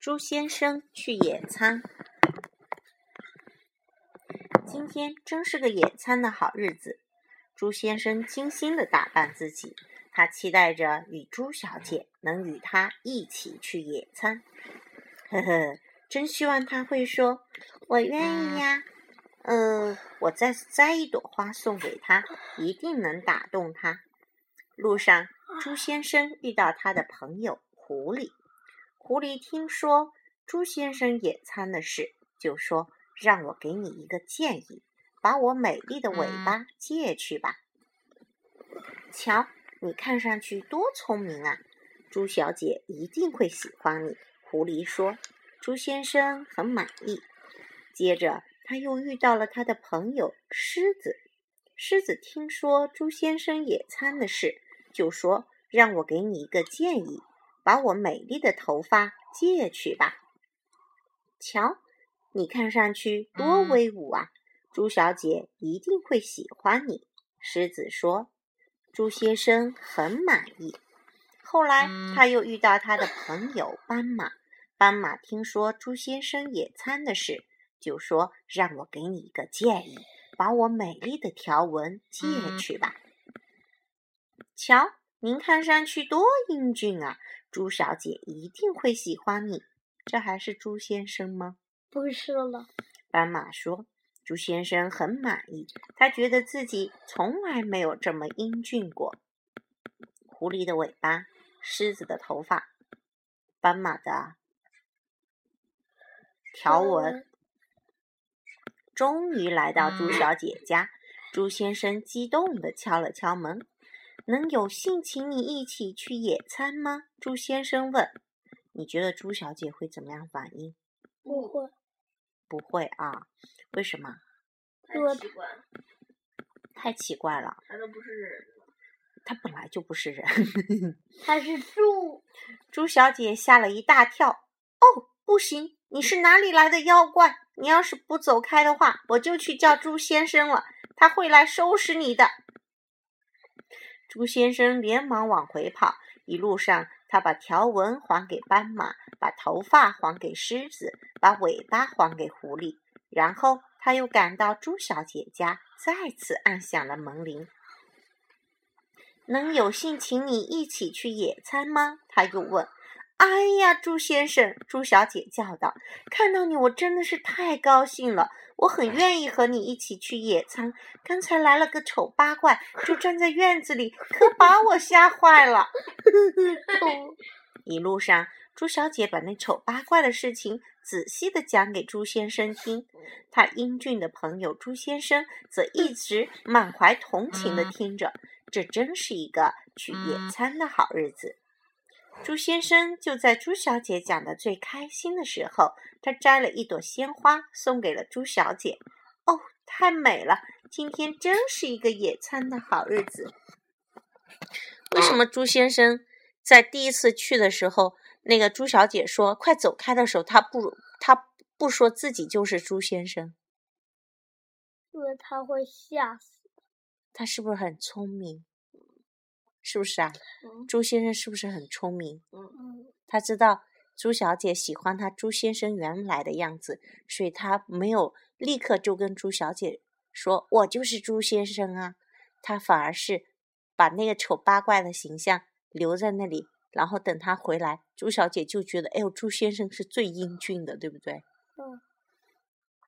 猪先生去野餐。今天真是个野餐的好日子。猪先生精心的打扮自己，他期待着与猪小姐能与他一起去野餐。呵呵，真希望他会说：“我愿意呀。”嗯，我再摘一朵花送给他，一定能打动他。路上，猪先生遇到他的朋友狐狸。狐狸听说猪先生野餐的事，就说：“让我给你一个建议，把我美丽的尾巴借去吧。”瞧，你看上去多聪明啊！猪小姐一定会喜欢你。狐狸说：“猪先生很满意。”接着。他又遇到了他的朋友狮子。狮子听说猪先生野餐的事，就说：“让我给你一个建议，把我美丽的头发借去吧。”瞧，你看上去多威武啊！猪小姐一定会喜欢你。狮子说：“猪先生很满意。”后来他又遇到他的朋友斑马。斑马听说猪先生野餐的事。就说：“让我给你一个建议，把我美丽的条纹借去吧。”瞧，您看上去多英俊啊！猪小姐一定会喜欢你。这还是朱先生吗？不是了。斑马说：“朱先生很满意，他觉得自己从来没有这么英俊过。”狐狸的尾巴，狮子的头发，斑马的条纹。终于来到朱小姐家，朱先生激动地敲了敲门：“能有幸请你一起去野餐吗？”猪先生问。“你觉得猪小姐会怎么样反应？”“不会。”“不会啊？为什么？”“太奇怪了。”“太奇怪了。”“他都不是人。”“他本来就不是人。”“他是猪。”猪小姐吓了一大跳。“哦，不行！你是哪里来的妖怪？”你要是不走开的话，我就去叫猪先生了，他会来收拾你的。猪先生连忙往回跑，一路上他把条纹还给斑马，把头发还给狮子，把尾巴还给狐狸，然后他又赶到猪小姐家，再次按响了门铃。能有幸请你一起去野餐吗？他又问。哎呀，朱先生，朱小姐叫道：“看到你，我真的是太高兴了。我很愿意和你一起去野餐。刚才来了个丑八怪，就站在院子里，可把我吓坏了。”一路上，朱小姐把那丑八怪的事情仔细的讲给朱先生听。他英俊的朋友朱先生则一直满怀同情的听着。这真是一个去野餐的好日子。猪先生就在朱小姐讲的最开心的时候，他摘了一朵鲜花送给了朱小姐。哦，太美了！今天真是一个野餐的好日子。为什么朱先生在第一次去的时候，那个朱小姐说“快走开”的时候，他不他不说自己就是朱先生？因为他会吓死。他是不是很聪明？是不是啊？朱先生是不是很聪明？他知道朱小姐喜欢他朱先生原来的样子，所以他没有立刻就跟朱小姐说：“我就是朱先生啊。”他反而是把那个丑八怪的形象留在那里，然后等他回来，朱小姐就觉得：“哎呦，朱先生是最英俊的，对不对？”嗯。